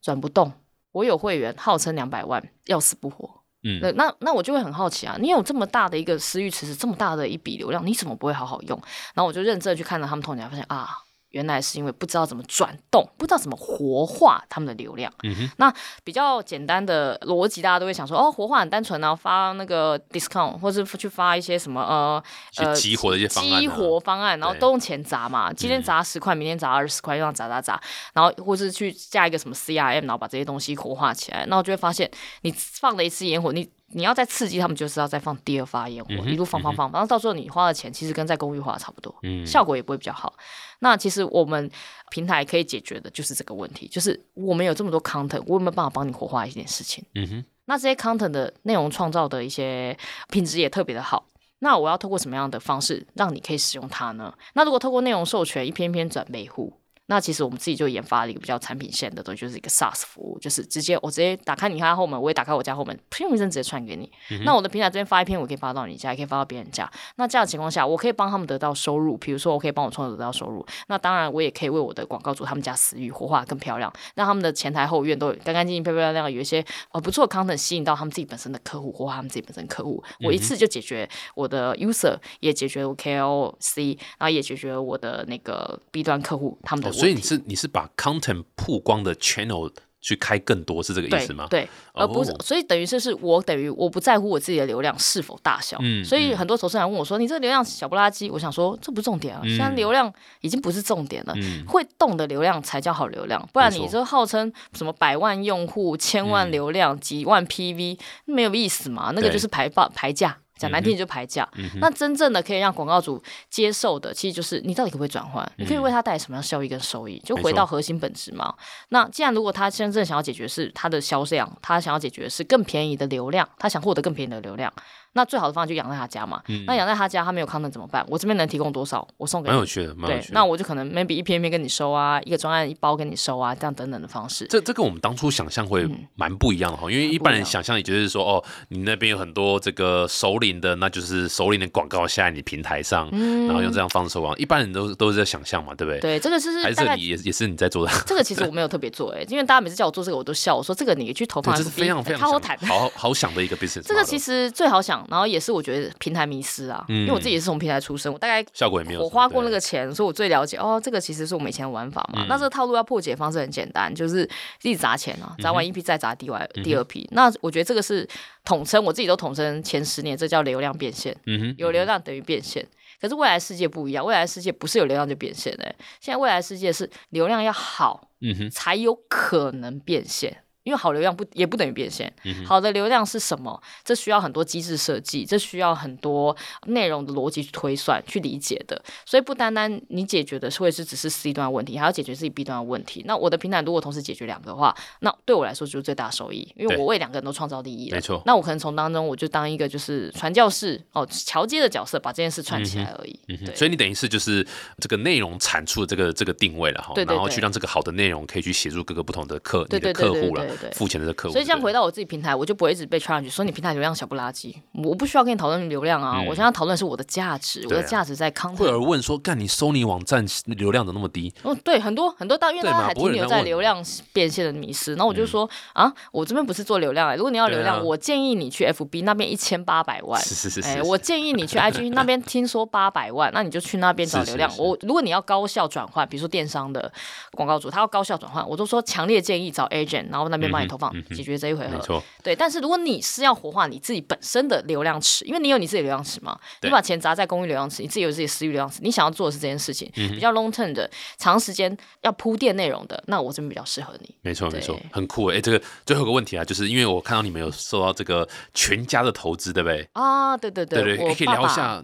转不动。我有会员，号称两百万，要死不活。嗯那那那我就会很好奇啊，你有这么大的一个私域池子，这么大的一笔流量，你怎么不会好好用？然后我就认真去看了他们痛点，发现啊，原来是因为不知道怎么转动，不知道怎么活化他们的流量。嗯哼，那比较简单的逻辑，大家都会想说，哦，活化很单纯啊，发那个 discount，或是去发一些什么呃呃激活的一些方案啊激活方案，然后都用钱砸嘛，今天砸十块，明天砸二十块，这样砸砸砸，然后或是去加一个什么 CRM，然后把这些东西活化起来，那我就会发现，你放了一次烟火，你你要再刺激他们，就是要再放第二发烟火，嗯一路放放放，然后到时候你花的钱其实跟在公寓花的差不多，嗯效果也不会比较好。那其实我们平台可以解决的就是这个问题，就是我们有这么多 content，我有没有办法帮你活化一件事情？嗯哼，那这些 content 的内容创造的一些品质也特别的好。那我要透过什么样的方式让你可以使用它呢？那如果透过内容授权一篇篇转维护，那其实我们自己就研发了一个比较产品线的东西，就是一个 SaaS 服务，就是直接我直接打开你家后门，我也打开我家后门，砰一声直接传给你。那我的平台这边发一篇，我可以发到你家，也可以发到别人家。那这样的情况下，我可以帮他们得到收入，比如说我可以帮我创作得到收入。那当然，我也可以为我的广告主他们家私域活化更漂亮，让他们的前台后院都干干净净、漂漂亮亮，有一些呃不错的 content 吸引到他们自己本身的客户活化他们自己本身的客户。我一次就解决我的 user，也解决我 KOC，然后也解决我的那个 B 端客户他们的。所以你是你是把 content 曝光的 channel 去开更多，是这个意思吗？对，而不是，哦所以等于是是我等于我不在乎我自己的流量是否大小，嗯所以很多投资人问我说：“你这个流量小不拉几？”我想说这不是重点啊，现在流量已经不是重点了，嗯会动的流量才叫好流量，不然你这号称什么百万用户、千万流量、几万 PV 没有意思嘛？那个就是排报排价。讲难听点就排价，那真正的可以让广告主接受的，其实就是你到底可不可以转换，你可以为他带来什么样效益跟收益，就回到核心本质嘛。那既然如果他真正想要解决是他的销量，他想要解决是更便宜的流量，他想获得更便宜的流量，那最好的方法就养在他家嘛。那养在他家，他没有 content 怎么办？我这边能提供多少，我送给你。蛮有趣的，蛮有对趣，的。那我就可能 maybe 一篇一篇跟你收啊，一个专案一包跟你收啊，这样等等的方式。这这跟我们当初想象会蛮不一样的哈，因为一般人想象也就是说，哦，你那边有很多这个首领的，那就是首领的广告下在你平台上，然后用这样方式收广告，一般人都都是在想象嘛，对不对？嗯对，这个是还是大概这里也也是你在做的，这个其实我没有特别做哎、因为大家每次叫我做这个，我都笑，我说这个你去投放是非常非常好。好好想的一个 business。这个其实最好想，然后也是我觉得平台迷失啊，因为我自己也是从平台出身，我大概效果也没有。我花过那对个钱，所以我最了解哦，这个其实是我们以前的玩法嘛。那这个套路要破解方式很简单，就是一直砸钱啊，砸完一批再砸第二第二批。那我觉得这个是统称，我自己都统称前十年，这叫流量变现。嗯哼，有流量等于变现。可是未来世界不一样，未来世界不是有流量就变现的、现在未来世界是流量要好嗯哼，才有可能变现。因为好流量不也不等于变现，嗯好的流量是什么？这需要很多机制设计，这需要很多内容的逻辑去推算、去理解的。所以不单单你解决的是会是只是 C 端的问题，还要解决自己 B 端的问题。那我的平台如果同时解决两个的话，那对我来说就是最大收益，因为我为两个人都创造利益了。没错那我可能从当中我就当一个就是传教士哦，桥接的角色，把这件事串起来而已。所以你等于是就是这个内容产出的这个这个定位了哈，对对对然后去让这个好的内容可以去协助各个不同的客你的客户了付钱的这个客户。对所以这样回到我自己平台，我就不会一直被 challenge 说你平台流量小不拉几，我不需要跟你讨论流量啊，我现在讨论的是我的价值，我的价值在会有人问说，干你搜你网站流量怎么那么低？哦，对，很多很多大，因为大家还停留在流量变现的迷失。然后我就说、啊，我这边不是做流量哎、如果你要流量，啊我建议你去 FB 那边一千八百万。是是是是哎、是，我建议你去 IG 那边，听说八百万，那你就去那边找流量。是我如果你要高效转换，比如说电商的广告主，他要高效转换，我都说强烈建议找 agent，然后那边帮你投放，解决这一回合。没错，对，但是如果你是要活化你自己本身的流量池，因为你有你自己流量池嘛，你把钱砸在公域流量池，你自己有自己私域流量池，你想要做的是这件事情，嗯比较 long term 的、长时间要铺垫内容的，那我这边比较适合你。没错，没错，很酷哎！这个最后一个问题啊，就是因为我看到你们有受到这个全家的投资，对不对？啊，对对对对，我诶可以聊一下。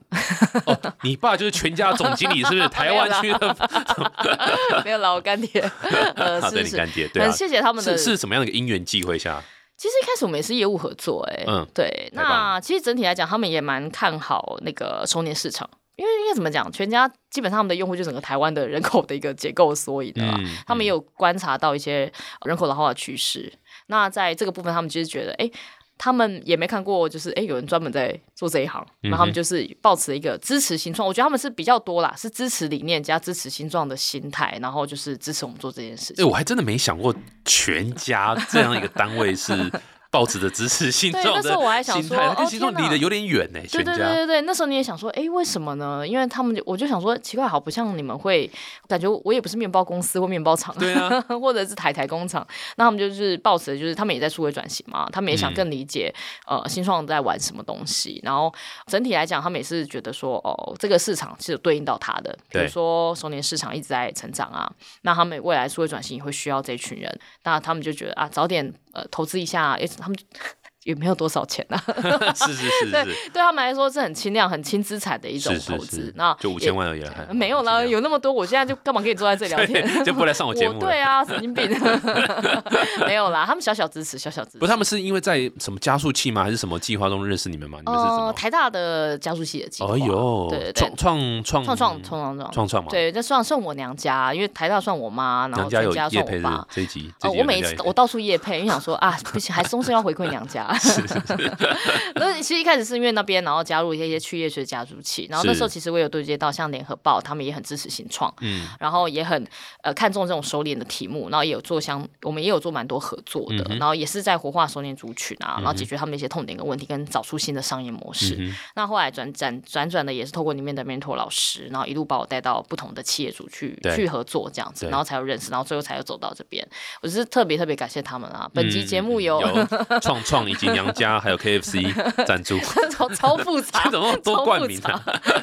哦，你爸就是全家总经理，是不是？台湾区的，没有啦，我干爹，呃，好的，是是，你干爹，对啊很，谢谢他们的是是什么样的一个因缘际会下？其实一开始我们也是业务合作、哎，嗯对。那其实整体来讲，他们也蛮看好那个收年市场，因为应该怎么讲，全家基本上他们的用户就整个台湾的人口的一个结构缩影的啦。嗯他们也有观察到一些人口老化的趋势。那在这个部分，他们就是觉得，哎、他们也没看过，就是哎、诶有人专门在做这一行，然后、他们就是抱持一个支持新创，我觉得他们是比较多啦，是支持理念加支持新创的心态，然后就是支持我们做这件事哎，情。我还真的没想过全家这样一个单位是抱持着支持新对那时候我还想心态，说哦他跟新创天哪。离得有点远呢，对。对对对对，那时候你也想说，哎，为什么呢？因为他们就我就想说，奇怪，好不像你们会感觉我也不是面包公司或面包厂，对啊，或者是台台工厂，那他们就是抱持的就是他们也在数位转型嘛，他们也想嗯更理解、呃新创在玩什么东西，然后整体来讲，他们也是觉得说哦，这个市场是有对应到他的，比如说熟年市场一直在成长啊，那他们未来数位转型也会需要这群人，那他们就觉得啊，早点呃投资一下，也他们也没有多少钱啊，是是是 对是对他们来说是很轻量、很轻资产的一种投资，，那就五也千万而已啦，还 没有啦，有那么多，我现在就干嘛跟你坐在这里聊天？就不来上我节目了。对啊，神经病，没有啦，他们小小支持，小小支持。不是他们是因为在什么加速器吗？还是什么计划中认识你们吗？你们是怎呃，么？台大的加速器的计划，哎呦，对对对创创创创创创创创，对，这算算我娘家，因为台大算我妈，然后娘家有家叶配的算我爸。这一集，我每一次我到处夜配，因为想说啊，不行，还终是要回馈娘家。那其实一开始是因为那边，然后加入一些些去业学加速器，然后那时候其实我有对接到像联合报，他们也很支持新创，嗯，然后也很呃看重这种熟练的题目，然后也有做相，我们也有做蛮多合作的，嗯然后也是在活化熟练族群啊，然后解决他们一些痛点跟问题，跟找出新的商业模式。嗯那后来转转转转的也是透过里面的 mentor 老师，然后一路把我带到不同的企业组去去合作这样子，然后才有认识，然后最后才有走到这边。我是特别特别感谢他们啊！本集节目有、创创以及娘家 还有 KFC 赞助，超超复杂，这 怎么多冠名啊？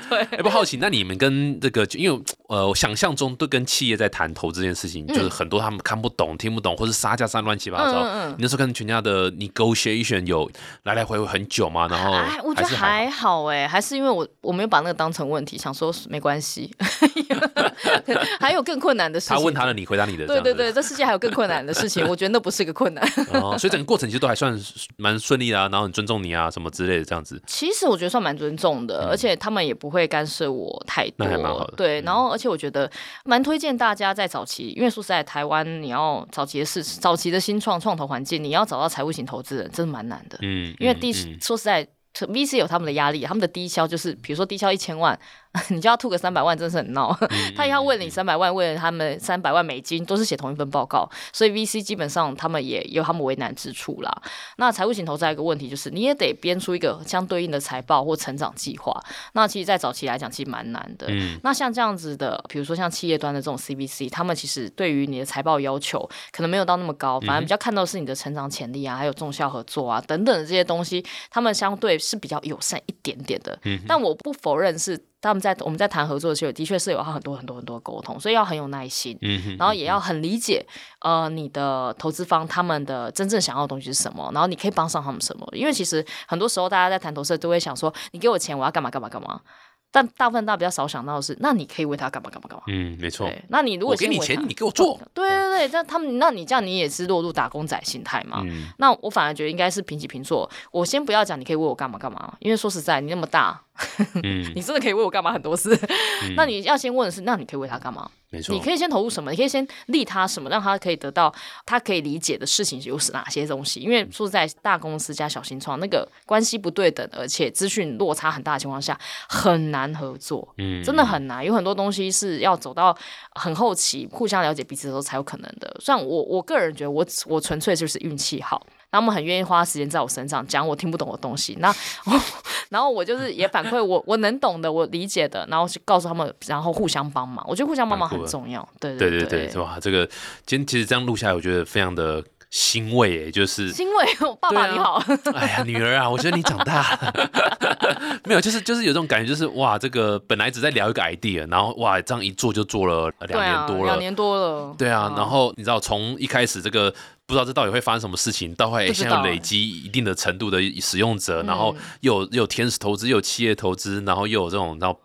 对，哎，不好奇，那你们跟这个，因为呃，我想象中都跟企业在谈投资这件事情，就是很多他们看不懂、听不懂，或是杀价杀乱七八糟。嗯嗯嗯你那时候跟全家的 negotiation 有来来回回很久吗？然后哎，我觉得还好哎，还是因为我我没有把那个当成问题，想说没关系，还有更困难的事情。他问他的，你回答你的，对对对，这世界还有更困难的事情，我觉得那不是一个困难。哦，所以整个过程其实都还算蛮顺利的啊，然后很尊重你啊，什么之类的这样子。其实我觉得算蛮尊重的，而且他们也不会干涉我太多嗯那还蛮好的。对，嗯然后而且我觉得蛮推荐大家在早期，因为说实在，台湾你要早期的市早期的新创创投环境，你要找到财务型投资人，真的蛮难的。嗯，因为第、嗯嗯说实在。VC 有他们的压力，他们的低销就是，比如说低销一千万，你就要吐个三百万，真是很闹。嗯 他要问你三百万，为了他们三百万美金，都是写同一份报告，所以 VC 基本上他们也有他们为难之处啦。那财务型投资还有一个问题就是，你也得编出一个相对应的财报或成长计划。那其实，在早期来讲，其实蛮难的。嗯那像这样子的，比如说像企业端的这种 CVC，他们其实对于你的财报要求可能没有到那么高，反而比较看到是你的成长潜力啊，还有重效合作啊等等的这些东西，他们相对是比较友善一点点的。嗯但我不否认是他们在我们在谈合作的时候，的确是有很多很多很多沟通，所以要很有耐心。嗯哼，然后也要很理解，呃，你的投资方他们的真正想要的东西是什么，然后你可以帮上他们什么。因为其实很多时候大家在谈投资都会想说，你给我钱，我要干嘛干嘛干嘛。但大部分大家比较少想到的是，那你可以为他干嘛干嘛干嘛。嗯，没错。那你如果我给你钱，你给我做。对对对，但他们，那你这样你也是落入打工仔心态嘛？嗯，那我反而觉得应该是平起平坐。我先不要讲你可以为我干嘛干嘛，因为说实在，你那么大，嗯你真的可以为我干嘛很多事。那你要先问的是，那你可以为他干嘛？没错。你可以先投入什么？你可以先利他什么，让他可以得到他可以理解的事情有是哪些东西？因为说实在，大公司加小新创那个关系不对等，而且资讯落差很大的情况下，很难合作。嗯真的很难，有很多东西是要走到很后期，互相了解彼此的时候才有可能的。虽然我我个人觉得我我纯粹就是运气好，他们很愿意花时间在我身上讲我听不懂的东西，那我 然后我就是也反馈我我能懂的，我理解的，然后去告诉他们，然后互相帮忙。我觉得互相帮忙很重要。对对对对对，哇，这个今天其实这样录下来，我觉得非常的欣慰诶，就是欣慰，我爸爸啊。你好。哎呀，女儿啊，我觉得你长大。了，没有，就是就是有这种感觉，就是哇，这个本来只在聊一个 idea，然后哇，这样一做就做了两年多了，两年多了。对啊，然后你知道从一开始这个不知道这到底会发生什么事情，到后来现在累积一定的程度的使用者，然后嗯。又有又有天使投资，又有企业投资，然后又有这种然后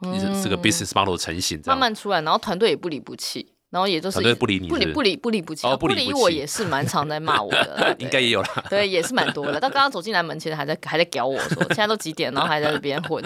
这个 business model 成型，嗯慢慢出来，然后团队也不离不弃。然后也就是不理你是不理不理不理不弃，啊哦不不理不理我也是蛮常在骂我的，应该也有啦。对对，也是蛮多的。但刚刚走进来门前还在 还在屌我说，现在都几点，然后还在那边混，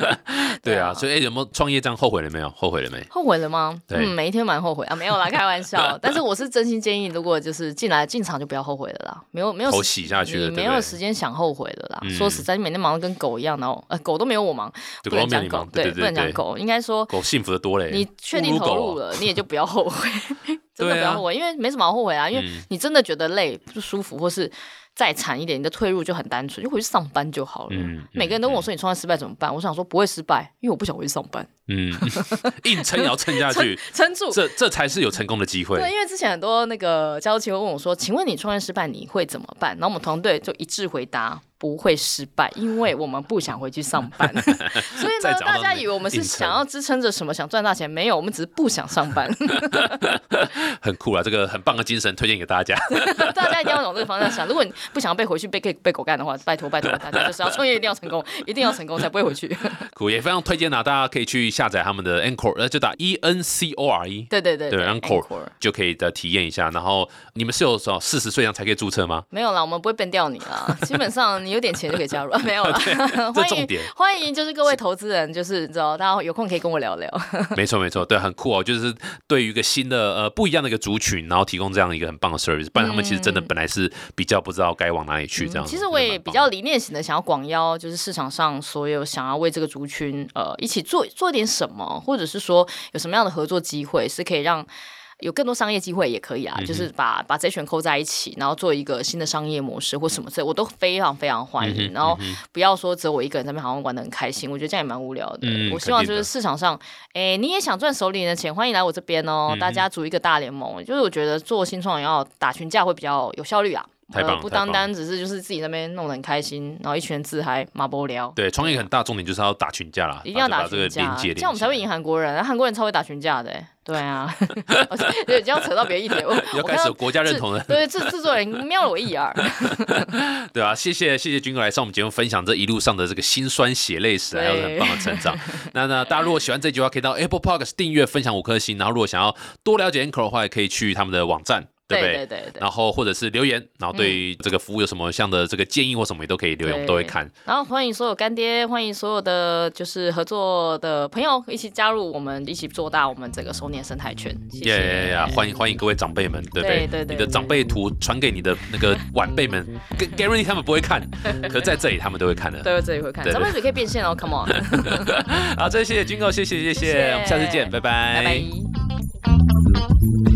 对啊，所以哎，有没有创业这样后悔了没有？后悔了没？后悔了吗？嗯，每一天蛮后悔啊，没有啦，开玩笑。但是我是真心建议，如果就是进来进场就不要后悔了啦，没有没有头时洗下去了，你没有？时间想后悔的啦。嗯说实在，你每天忙得跟狗一样，然后呃狗都没有我忙，对不能讲狗对对不能讲狗，应该说狗幸福的多嘞，你确定投入了，你也就不要后悔，真的不要后悔，因为没什么好后悔啊，因为嗯你真的觉得累不舒服，或是再惨一点，你的退路就很单纯，就回去上班就好了。嗯每个人都问我说你创业失败怎么办？我想说不会失败，因为我不想回去上班，嗯，硬撑也要撑下去，撑住。这这才是有成功的机会。对，因为之前很多那个加入企会问我说，请问你创业失败你会怎么办？然后我们团队就一致回答。不会失败，因为我们不想回去上班，所以呢，大家以为我们是想要支撑着什么，想赚大钱，没有，我们只是不想上班。很酷啊，这个很棒的精神推荐给大家。大家一定要往这个方向想。如果你不想要被回去被被被狗干的话，拜托拜托大家，就是要创业一定要成功，一定要成功才不会回去。酷，也非常推荐啊，大家可以去下载他们的 Encore，呃，就打 E N C O R E，对对对对 Encore 就可以的体验一下。然后你们是有什么四十岁上才可以注册吗？没有啦，我们不会变掉你啦。基本上你有点钱就可以加入，没有啦。这欢迎重点。欢迎，就是各位投资人，就是你知道，大家有空可以跟我聊聊。没错没错，对，很酷哦，就是对于一个新的呃不一样的一个族群，然后提供这样一个很棒的 service，不然他们其实真的本来是比较不知道该往哪里去这样。嗯其实我也比较理念型的，想要广邀，就是市场上所有想要为这个族群呃一起做做点什么，或者是说有什么样的合作机会是可以让。有更多商业机会也可以啊，嗯就是把把这群扣在一起，然后做一个新的商业模式或什么之类，我都非常非常欢迎。嗯然后嗯不要说只有我一个人在那边好像玩的很开心，我觉得这样也蛮无聊的。嗯我希望就是市场上，哎，你也想赚手里的钱，欢迎来我这边哦，嗯大家组一个大联盟。就是我觉得做新创要打群架会比较有效率啊。太棒不单单只是就是自己那边弄得很开心，然后一群人自嗨麻波聊，对，创业很大重点就是要打群架啦，一定要打把这个群架，连接连这样我们才会赢韩国人。韩国人超会打群架的，哎对啊，对，这样扯到别的议题，我要开始有国家认同的，对制制作人瞄了我一眼儿，对啊，谢谢谢谢军哥来上我们节目分享这一路上的这个辛酸血泪史，还有很棒的成长。那那大家如果喜欢这句话，可以到 Apple Podcast 订阅分享五颗星，然后如果想要多了解 Anchor 的话，也可以去他们的网站。对不对？对对对对然后或者是留言，然后对于这个服务有什么样的这个建议或什么也都可以留言，我们都会看。然后欢迎所有干爹，欢迎所有的就是合作的朋友一起加入我们，一起做大我们这个收年生态圈。谢谢。呀！欢迎欢迎各位长辈们，对不对？对对对你的长辈图传给你的那个晚辈们，guarantee 他们不会看，可在这里他们都会看的。对，这里会看，长辈嘴可以变现哦，Come on，好，这谢谢军哥，谢谢谢谢谢谢，我们下次见，拜拜拜拜。